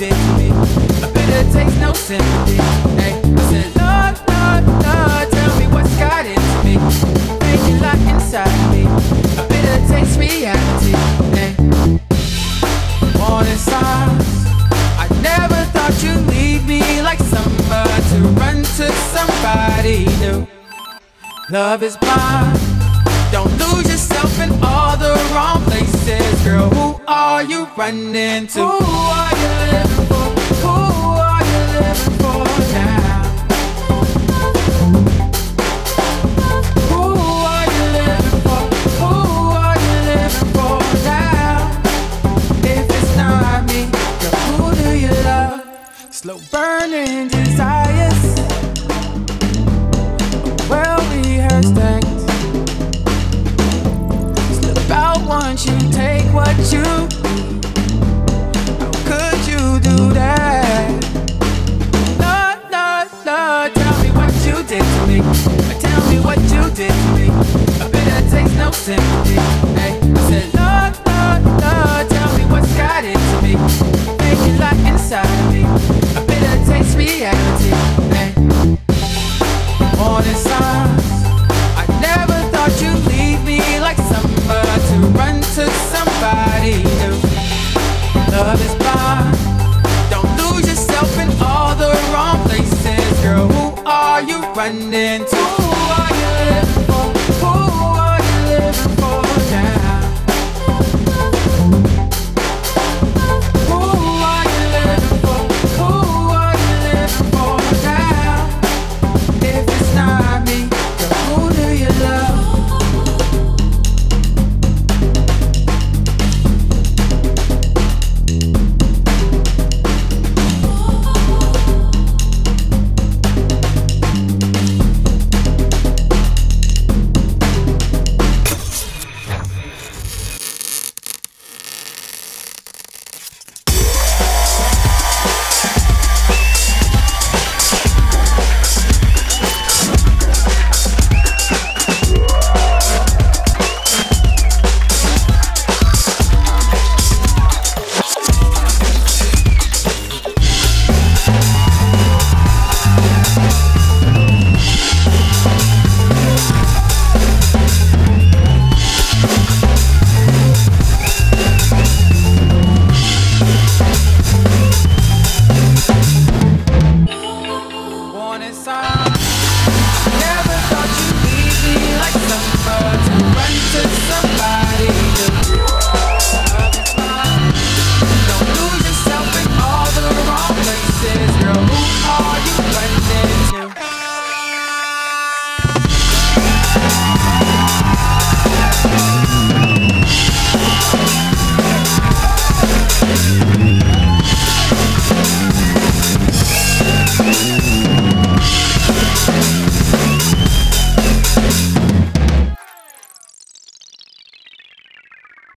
victory. A bit of takes no sympathy. Hey, I said, Lord, Lord, Lord, tell me what's got into me. Making it inside me. A bit of takes reality. Hey, morning stars. I never thought you'd leave me like summer to run to somebody new. Love is blind. Don't lose yourself in all the wrong places, girl. Are you running to? Who are you living for? Who are you living for now? Who are you living for? Who are you living for now? If it's not me, girl, who do you love? Slow burning desires, well rehearsed things. Slip out once you take what you. I said, Lord, Lord, Lord, tell me what's got me. Inside me. A bit that takes reality. I never thought you'd leave me like to run to somebody new. Love is blind. Don't lose yourself in all the wrong places, girl. Who are you running to? down. さ